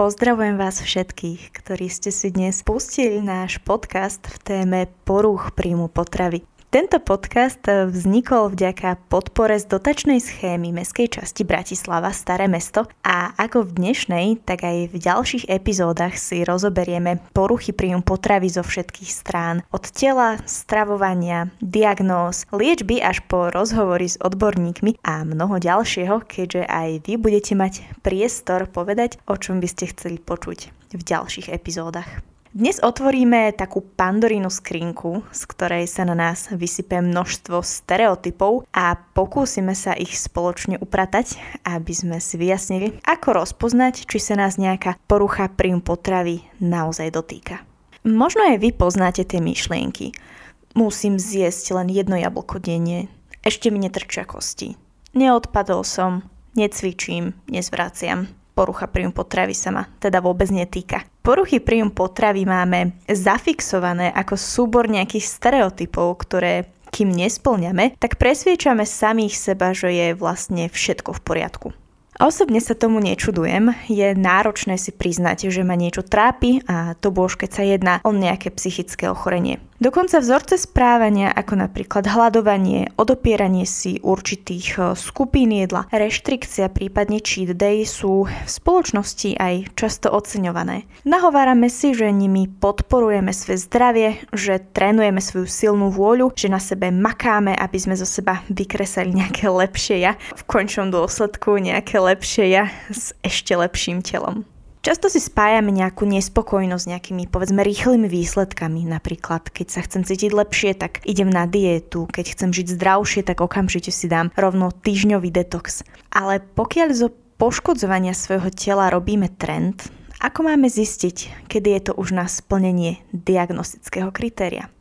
Pozdravujem vás všetkých, ktorí ste si dnes pustili náš podcast v téme porúch príjmu potravy. Tento podcast vznikol vďaka podpore z dotačnej schémy Mestskej časti Bratislava Staré mesto a ako v dnešnej, tak aj v ďalších epizódach si rozoberieme poruchy príjmu potravy zo všetkých strán. Od tela, stravovania, diagnóz, liečby až po rozhovory s odborníkmi a mnoho ďalšieho, keďže aj vy budete mať priestor povedať, o čom by ste chceli počuť v ďalších epizódach. Dnes otvoríme takú pandorínu skrinku, z ktorej sa na nás vysype množstvo stereotypov a pokúsime sa ich spoločne upratať, aby sme si vyjasnili, ako rozpoznať, či sa nás nejaká porucha príjmu potravy naozaj dotýka. Možno aj vy poznáte tie myšlienky. Musím zjesť len jedno jablko denne, ešte mi netrčia kosti. Neodpadol som, necvičím, nezvraciam porucha príjmu potravy sa ma teda vôbec netýka. Poruchy príjmu potravy máme zafixované ako súbor nejakých stereotypov, ktoré kým nesplňame, tak presviečame samých seba, že je vlastne všetko v poriadku. Osobne sa tomu nečudujem, je náročné si priznať, že ma niečo trápi a to bož keď sa jedná o nejaké psychické ochorenie. Dokonca vzorce správania ako napríklad hľadovanie, odopieranie si určitých e, skupín jedla, reštrikcia, prípadne cheat day sú v spoločnosti aj často oceňované. Nahovárame si, že nimi podporujeme svoje zdravie, že trénujeme svoju silnú vôľu, že na sebe makáme, aby sme zo seba vykresali nejaké lepšie ja, v končnom dôsledku nejaké lepšie ja s ešte lepším telom. Často si spájame nejakú nespokojnosť s nejakými povedzme rýchlymi výsledkami. Napríklad, keď sa chcem cítiť lepšie, tak idem na dietu. Keď chcem žiť zdravšie, tak okamžite si dám rovno týždňový detox. Ale pokiaľ zo poškodzovania svojho tela robíme trend, ako máme zistiť, kedy je to už na splnenie diagnostického kritéria?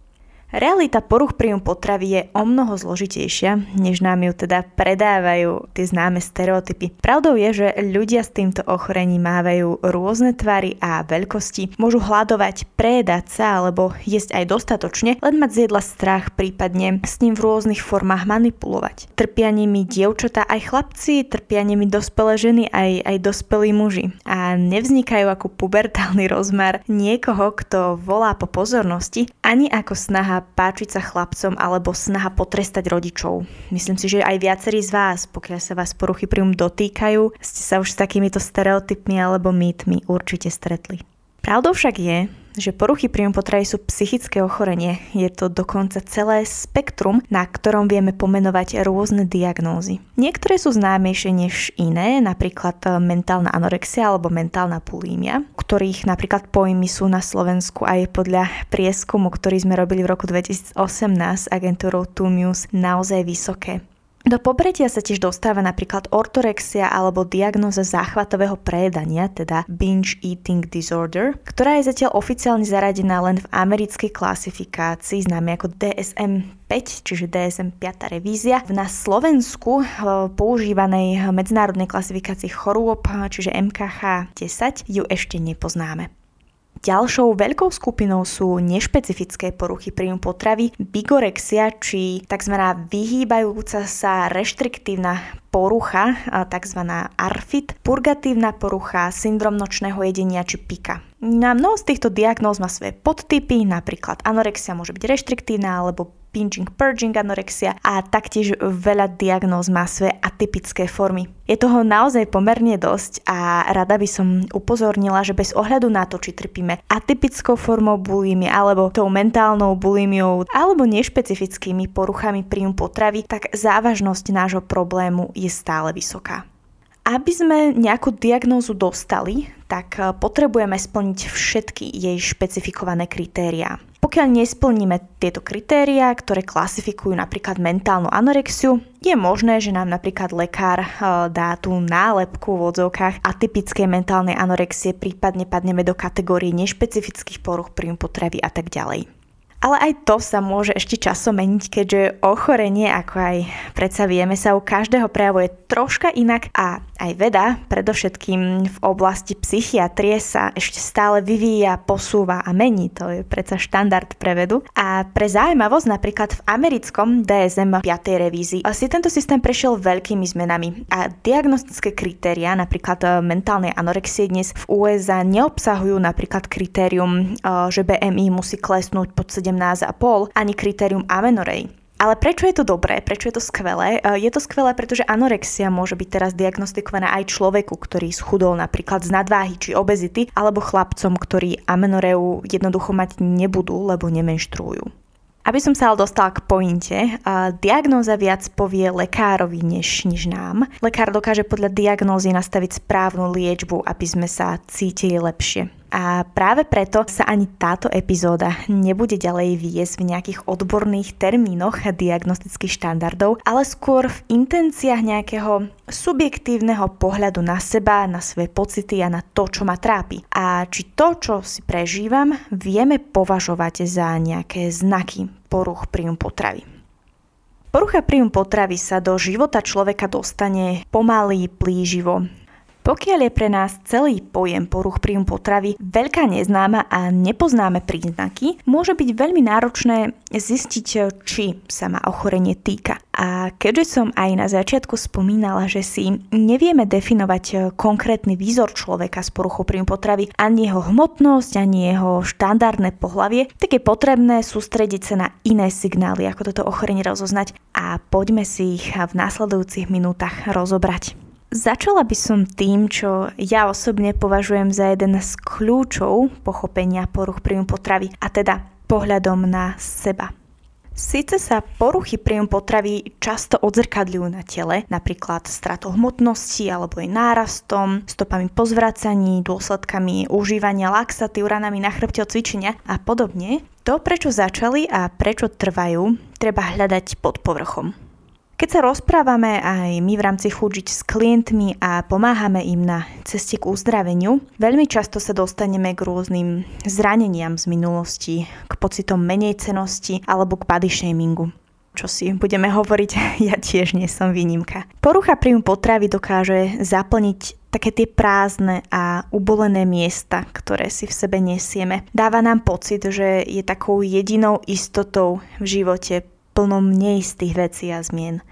Realita poruch príjmu potravy je o mnoho zložitejšia, než nám ju teda predávajú tie známe stereotypy. Pravdou je, že ľudia s týmto ochorením mávajú rôzne tvary a veľkosti, môžu hľadovať, prejedať sa alebo jesť aj dostatočne, len mať z jedla strach, prípadne s ním v rôznych formách manipulovať. Trpia nimi dievčatá aj chlapci, trpia nimi dospelé ženy aj, aj dospelí muži. A nevznikajú ako pubertálny rozmar niekoho, kto volá po pozornosti, ani ako snaha páčiť sa chlapcom alebo snaha potrestať rodičov. Myslím si, že aj viacerí z vás, pokiaľ sa vás poruchy príjmu dotýkajú, ste sa už s takýmito stereotypmi alebo mýtmi určite stretli. Pravdou však je, že poruchy príjmu potravy sú psychické ochorenie. Je to dokonca celé spektrum, na ktorom vieme pomenovať rôzne diagnózy. Niektoré sú známejšie než iné, napríklad e, mentálna anorexia alebo mentálna bulímia, ktorých napríklad pojmy sú na Slovensku aj podľa prieskumu, ktorý sme robili v roku 2018 agentúrou Tumius naozaj vysoké. Do popretia sa tiež dostáva napríklad ortorexia alebo diagnoza záchvatového prejedania, teda binge eating disorder, ktorá je zatiaľ oficiálne zaradená len v americkej klasifikácii známe ako DSM 5, čiže DSM 5. revízia. Na Slovensku eh, používanej medzinárodnej klasifikácii chorôb, čiže MKH 10, ju ešte nepoznáme. Ďalšou veľkou skupinou sú nešpecifické poruchy príjmu potravy, bigorexia či tzv. vyhýbajúca sa reštriktívna porucha, tzv. ARFID, purgatívna porucha, syndrom nočného jedenia či pika. Na mnoho z týchto diagnóz má svoje podtypy, napríklad anorexia môže byť reštriktívna alebo binging, purging anorexia a taktiež veľa diagnóz má svoje atypické formy. Je toho naozaj pomerne dosť a rada by som upozornila, že bez ohľadu na to, či trpíme atypickou formou bulímie alebo tou mentálnou bulímiou alebo nešpecifickými poruchami príjmu potravy, tak závažnosť nášho problému je stále vysoká. Aby sme nejakú diagnózu dostali, tak potrebujeme splniť všetky jej špecifikované kritériá. Pokiaľ nesplníme tieto kritériá, ktoré klasifikujú napríklad mentálnu anorexiu, je možné, že nám napríklad lekár eh, dá tú nálepku v odzovkách atypickej mentálnej anorexie, prípadne padneme do kategórie nešpecifických poruch príjmu potravy a tak ďalej. Ale aj to sa môže ešte časom meniť, keďže ochorenie, ako aj predsa vieme, sa u každého prejavuje troška inak a aj veda, predovšetkým v oblasti psychiatrie sa ešte stále vyvíja, posúva a mení. To je predsa štandard pre vedu. A pre zaujímavosť napríklad v americkom DSM 5. revízii si tento systém prešiel veľkými zmenami a diagnostické kritéria, napríklad eh, mentálnej anorexie dnes v USA neobsahujú napríklad kritérium, eh, že BMI musí klesnúť pod 7 17,5 ani kritérium amenorej. Ale prečo je to dobré? Prečo je to skvelé? E, je to skvelé, pretože anorexia môže byť teraz diagnostikovaná aj človeku, ktorý schudol napríklad z nadváhy či obezity, alebo chlapcom, ktorí amenoreu jednoducho mať nebudú, lebo nemenštruujú. Aby som sa ale dostala k pointe, diagnóza viac povie lekárovi než, než nám. Lekár dokáže podľa diagnózy nastaviť správnu liečbu, aby sme sa cítili lepšie. A práve preto sa ani táto epizóda nebude ďalej viesť v nejakých odborných termínoch diagnostických štandardov, ale skôr v intenciách nejakého subjektívneho pohľadu na seba, na svoje pocity a na to, čo ma trápi. A či to, čo si prežívam, vieme považovať za nejaké znaky poruch príjmu potravy. Porucha príjmu potravy sa do života človeka dostane pomaly, plíživo, pokiaľ je pre nás celý pojem poruch príjmu potravy veľká neznáma a nepoznáme príznaky, môže byť veľmi náročné zistiť, či sa ma ochorenie týka. A keďže som aj na začiatku spomínala, že si nevieme definovať konkrétny výzor človeka s poruchou príjmu potravy, ani jeho hmotnosť, ani jeho štandardné pohlavie, tak je potrebné sústrediť sa na iné signály, ako toto ochorenie rozoznať a poďme si ich v následujúcich minútach rozobrať. Začala by som tým, čo ja osobne považujem za jeden z kľúčov pochopenia poruch príjmu potravy, a teda pohľadom na seba. Sice sa poruchy príjmu potravy často odzrkadľujú na tele, napríklad stratou hmotnosti alebo jej nárastom, stopami po zvracaní, dôsledkami užívania laxatív, ranami na chrbte od cvičenia a podobne, to prečo začali a prečo trvajú, treba hľadať pod povrchom. Keď sa rozprávame aj my v rámci Chužiť s klientmi a pomáhame im na ceste k uzdraveniu, veľmi často sa dostaneme k rôznym zraneniam z minulosti, k pocitom menej cenosti alebo k body shamingu čo si budeme hovoriť, ja tiež nie som výnimka. Porucha príjmu potravy dokáže zaplniť také tie prázdne a ubolené miesta, ktoré si v sebe nesieme. Dáva nám pocit, že je takou jedinou istotou v živote plnom neistých vecí a zmien.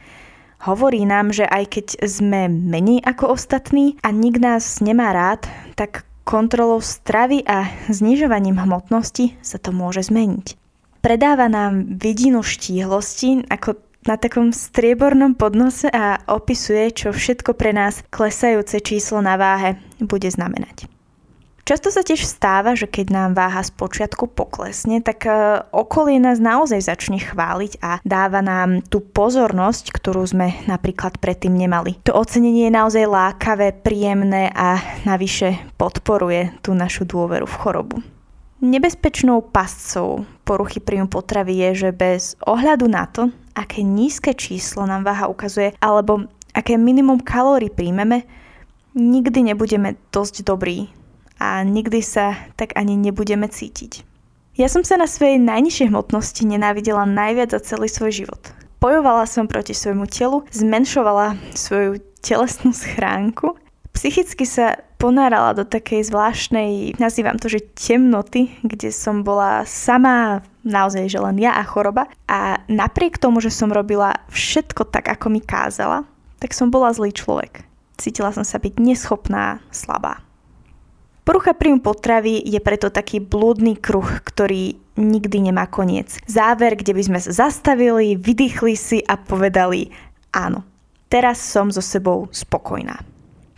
Hovorí nám, že aj keď sme menej ako ostatní a nik nás nemá rád, tak kontrolou stravy a znižovaním hmotnosti sa to môže zmeniť. Predáva nám vidinu štíhlosti ako na takom striebornom podnose a opisuje, čo všetko pre nás klesajúce číslo na váhe bude znamenať. Často sa tiež stáva, že keď nám váha z počiatku poklesne, tak e, okolie nás naozaj začne chváliť a dáva nám tú pozornosť, ktorú sme napríklad predtým nemali. To ocenenie je naozaj lákavé, príjemné a navyše podporuje tú našu dôveru v chorobu. Nebezpečnou pascou poruchy príjmu potravy je, že bez ohľadu na to, aké nízke číslo nám váha ukazuje alebo aké minimum kalórií príjmeme, nikdy nebudeme dosť dobrí a nikdy sa tak ani nebudeme cítiť. Ja som sa na svojej najnižšej hmotnosti nenávidela najviac za celý svoj život. Bojovala som proti svojmu telu, zmenšovala svoju telesnú schránku, psychicky sa ponárala do takej zvláštnej, nazývam to, že temnoty, kde som bola sama, naozaj že len ja a choroba. A napriek tomu, že som robila všetko tak, ako mi kázala, tak som bola zlý človek. Cítila som sa byť neschopná, slabá. Porucha príjmu potravy je preto taký blúdny kruh, ktorý nikdy nemá koniec. Záver, kde by sme sa zastavili, vydýchli si a povedali áno, teraz som so sebou spokojná.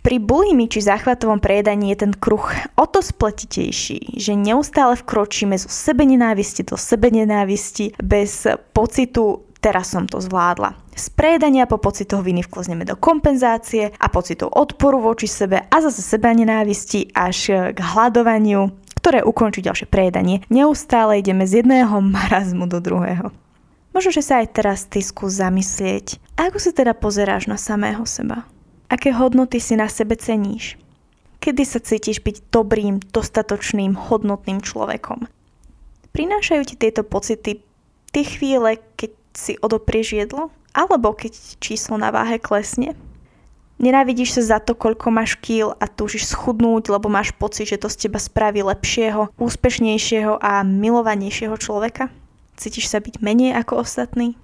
Pri bulimi či záchvatovom prejedaní je ten kruh o to spletitejší, že neustále vkročíme zo sebe nenávisti do sebe nenávisti bez pocitu teraz som to zvládla. Z prejedania po pocitoch viny vklozneme do kompenzácie a pocitov odporu voči sebe a zase seba nenávisti až k hľadovaniu, ktoré ukončí ďalšie prejedanie. Neustále ideme z jedného marazmu do druhého. Možno, že sa aj teraz ty skús zamyslieť, ako sa teda pozeráš na samého seba. Aké hodnoty si na sebe ceníš? Kedy sa cítiš byť dobrým, dostatočným, hodnotným človekom? Prinášajú ti tieto pocity tie chvíle, keď si odoprieš jedlo? Alebo keď číslo na váhe klesne? Nenávidíš sa za to, koľko máš kýl a túžiš schudnúť, lebo máš pocit, že to z teba spraví lepšieho, úspešnejšieho a milovanejšieho človeka? Cítiš sa byť menej ako ostatný?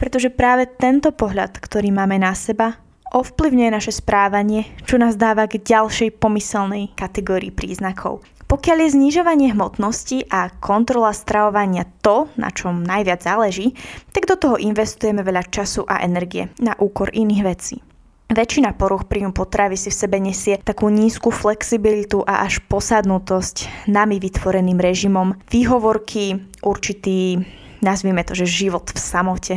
Pretože práve tento pohľad, ktorý máme na seba, ovplyvňuje naše správanie, čo nás dáva k ďalšej pomyselnej kategórii príznakov. Pokiaľ je znižovanie hmotnosti a kontrola stravovania to, na čom najviac záleží, tak do toho investujeme veľa času a energie na úkor iných vecí. Väčšina poruch príjmu potravy si v sebe nesie takú nízku flexibilitu a až posadnutosť nami vytvoreným režimom, výhovorky, určitý, nazvime to, že život v samote.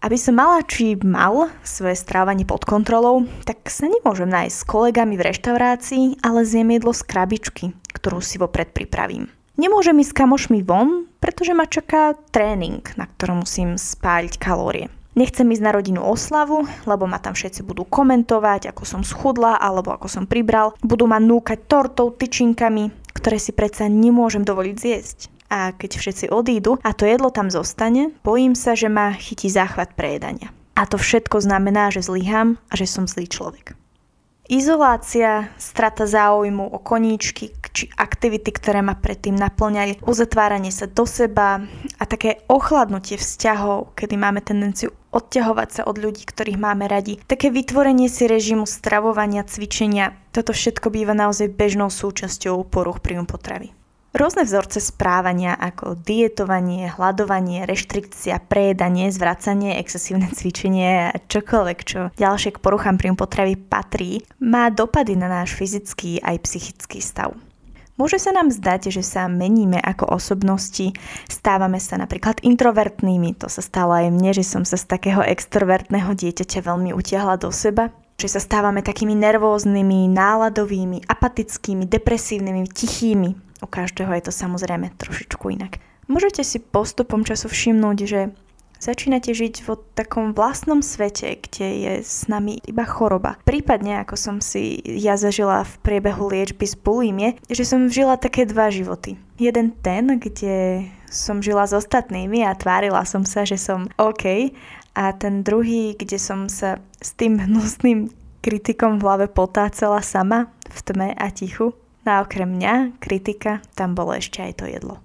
Aby som mala či mal svoje strávanie pod kontrolou, tak sa nemôžem nájsť s kolegami v reštaurácii, ale zjem jedlo z krabičky, ktorú si vopred pripravím. Nemôžem ísť s kamošmi von, pretože ma čaká tréning, na ktorom musím spáliť kalórie. Nechcem ísť na rodinu oslavu, lebo ma tam všetci budú komentovať, ako som schudla alebo ako som pribral. Budú ma núkať tortou, tyčinkami, ktoré si predsa nemôžem dovoliť zjesť. A keď všetci odídu a to jedlo tam zostane, bojím sa, že ma chytí záchvat prejedania. A to všetko znamená, že zlyham a že som zlý človek. Izolácia, strata záujmu o koníčky či aktivity, ktoré ma predtým naplňali, uzatváranie sa do seba a také ochladnutie vzťahov, kedy máme tendenciu odťahovať sa od ľudí, ktorých máme radi. Také vytvorenie si režimu stravovania, cvičenia, toto všetko býva naozaj bežnou súčasťou poruch príjmu potravy. Rôzne vzorce správania ako dietovanie, hľadovanie, reštrikcia, prejedanie, zvracanie, excesívne cvičenie a čokoľvek, čo ďalšie k poruchám príjmu potravy patrí, má dopady na náš fyzický aj psychický stav. Môže sa nám zdať, že sa meníme ako osobnosti, stávame sa napríklad introvertnými, to sa stalo aj mne, že som sa z takého extrovertného dieťaťa veľmi utiahla do seba, že sa stávame takými nervóznymi, náladovými, apatickými, depresívnymi, tichými, u každého je to samozrejme trošičku inak. Môžete si postupom času všimnúť, že začínate žiť vo takom vlastnom svete, kde je s nami iba choroba. Prípadne, ako som si ja zažila v priebehu liečby s bulímie, že som žila také dva životy. Jeden ten, kde som žila s ostatnými a tvárila som sa, že som OK, a ten druhý, kde som sa s tým hnusným kritikom v hlave potácala sama v tme a tichu. No a okrem mňa, kritika, tam bolo ešte aj to jedlo.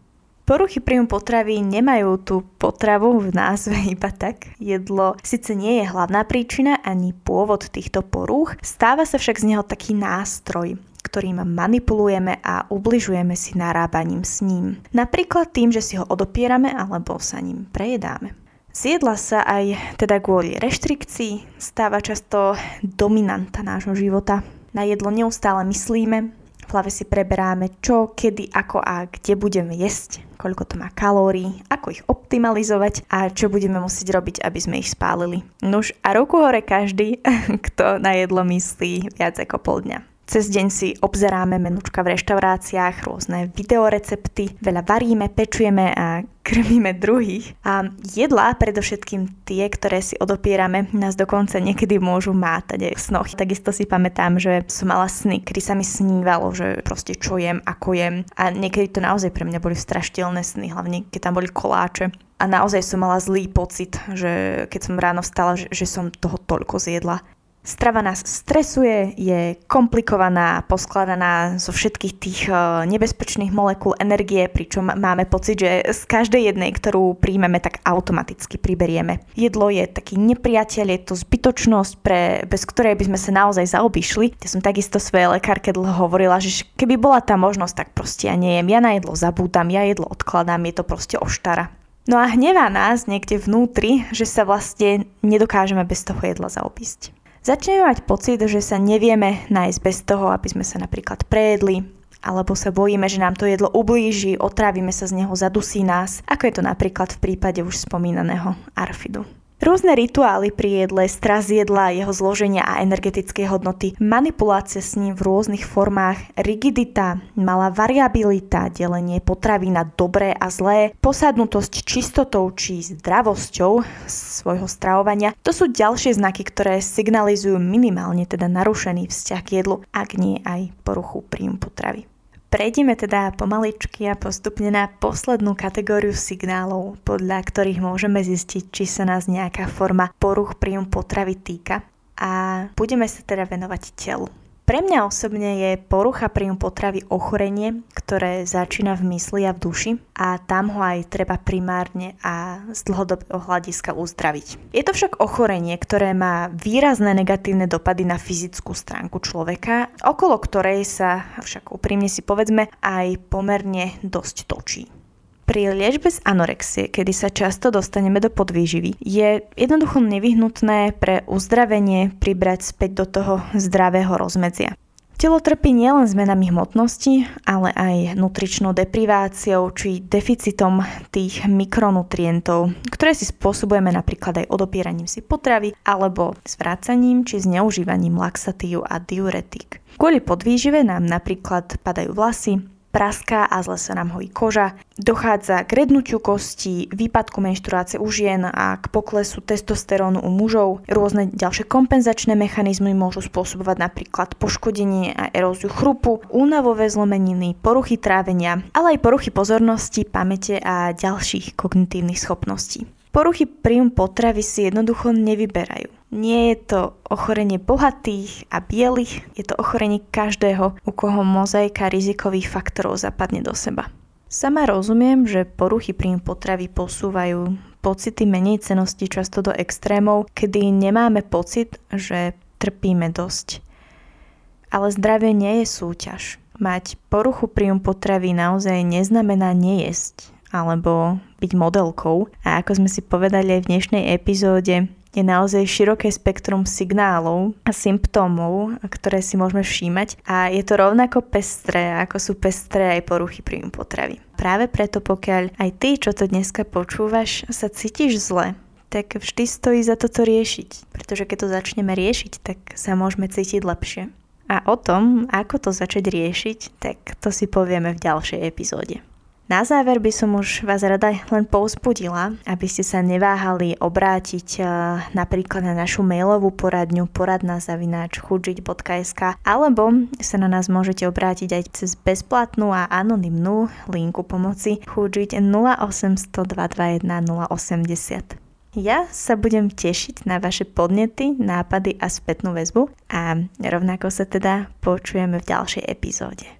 Poruchy príjmu potravy nemajú tú potravu v názve iba tak. Jedlo síce nie je hlavná príčina ani pôvod týchto porúch, stáva sa však z neho taký nástroj, ktorým manipulujeme a ubližujeme si narábaním s ním. Napríklad tým, že si ho odopierame alebo sa ním prejedáme. Zjedla sa aj teda kvôli reštrikcii stáva často dominanta nášho života. Na jedlo neustále myslíme, v hlave si preberáme, čo, kedy, ako a kde budeme jesť, koľko to má kalórií, ako ich optimalizovať a čo budeme musieť robiť, aby sme ich spálili. Nuž a ruku hore každý, kto na jedlo myslí viac ako pol dňa. Cez deň si obzeráme menučka v reštauráciách, rôzne videorecepty, veľa varíme, pečujeme a krmíme druhých. A jedlá, predovšetkým tie, ktoré si odopierame, nás dokonca niekedy môžu mátať aj v snoch. Takisto si pamätám, že som mala sny, kedy sa mi snívalo, že proste čo jem, ako jem. A niekedy to naozaj pre mňa boli strašiteľné sny, hlavne keď tam boli koláče. A naozaj som mala zlý pocit, že keď som ráno vstala, že, že som toho toľko zjedla. Strava nás stresuje, je komplikovaná, poskladaná zo všetkých tých e, nebezpečných molekúl energie, pričom máme pocit, že z každej jednej, ktorú príjmeme, tak automaticky priberieme. Jedlo je taký nepriateľ, je to zbytočnosť, pre, bez ktorej by sme sa naozaj zaobišli. Ja som takisto svojej lekárke dlho hovorila, že keby bola tá možnosť, tak proste ja nejem. Ja na jedlo zabúdam, ja jedlo odkladám, je to proste oštara. No a hnevá nás niekde vnútri, že sa vlastne nedokážeme bez toho jedla zaobísť. Začneme mať pocit, že sa nevieme nájsť bez toho, aby sme sa napríklad prejedli, alebo sa bojíme, že nám to jedlo ublíži, otrávime sa z neho, zadusí nás, ako je to napríklad v prípade už spomínaného Arfidu. Rôzne rituály pri jedle, stras jedla, jeho zloženia a energetické hodnoty, manipulácia s ním v rôznych formách, rigidita, malá variabilita, delenie potravy na dobré a zlé, posadnutosť čistotou či zdravosťou svojho stravovania, to sú ďalšie znaky, ktoré signalizujú minimálne teda narušený vzťah k jedlu, ak nie aj poruchu príjmu potravy. Prejdime teda pomaličky a postupne na poslednú kategóriu signálov, podľa ktorých môžeme zistiť, či sa nás nejaká forma poruch príjmu potravy týka. A budeme sa teda venovať telu. Pre mňa osobne je porucha príjmu potravy ochorenie, ktoré začína v mysli a v duši a tam ho aj treba primárne a z dlhodobého hľadiska uzdraviť. Je to však ochorenie, ktoré má výrazné negatívne dopady na fyzickú stránku človeka, okolo ktorej sa však úprimne si povedzme aj pomerne dosť točí. Pri liečbe z anorexie, kedy sa často dostaneme do podvýživy, je jednoducho nevyhnutné pre uzdravenie pribrať späť do toho zdravého rozmedzia. Telo trpí nielen zmenami hmotnosti, ale aj nutričnou depriváciou či deficitom tých mikronutrientov, ktoré si spôsobujeme napríklad aj odopieraním si potravy alebo zvrácaním či zneužívaním laxatív a diuretik. Kvôli podvýžive nám napríklad padajú vlasy, praská a zle sa nám hojí koža. Dochádza k rednutiu kostí, výpadku menštruácie u žien a k poklesu testosterónu u mužov. Rôzne ďalšie kompenzačné mechanizmy môžu spôsobovať napríklad poškodenie a eróziu chrupu, únavové zlomeniny, poruchy trávenia, ale aj poruchy pozornosti, pamäte a ďalších kognitívnych schopností. Poruchy príjmu potravy si jednoducho nevyberajú. Nie je to ochorenie bohatých a bielých, je to ochorenie každého, u koho mozaika rizikových faktorov zapadne do seba. Sama rozumiem, že poruchy príjmu potravy posúvajú pocity menej cenosti často do extrémov, kedy nemáme pocit, že trpíme dosť. Ale zdravie nie je súťaž. Mať poruchu príjmu potravy naozaj neznamená nejesť alebo byť modelkou. A ako sme si povedali aj v dnešnej epizóde, je naozaj široké spektrum signálov a symptómov, ktoré si môžeme všímať a je to rovnako pestré, ako sú pestré aj poruchy príjmu potravy. Práve preto, pokiaľ aj ty, čo to dneska počúvaš, sa cítiš zle, tak vždy stojí za toto riešiť. Pretože keď to začneme riešiť, tak sa môžeme cítiť lepšie. A o tom, ako to začať riešiť, tak to si povieme v ďalšej epizóde. Na záver by som už vás rada len povzbudila, aby ste sa neváhali obrátiť eh, napríklad na našu mailovú poradňu poradná zavináč chudžiť.sk alebo sa na nás môžete obrátiť aj cez bezplatnú a anonymnú linku pomoci chudžiť 0800 221 080. Ja sa budem tešiť na vaše podnety, nápady a spätnú väzbu a rovnako sa teda počujeme v ďalšej epizóde.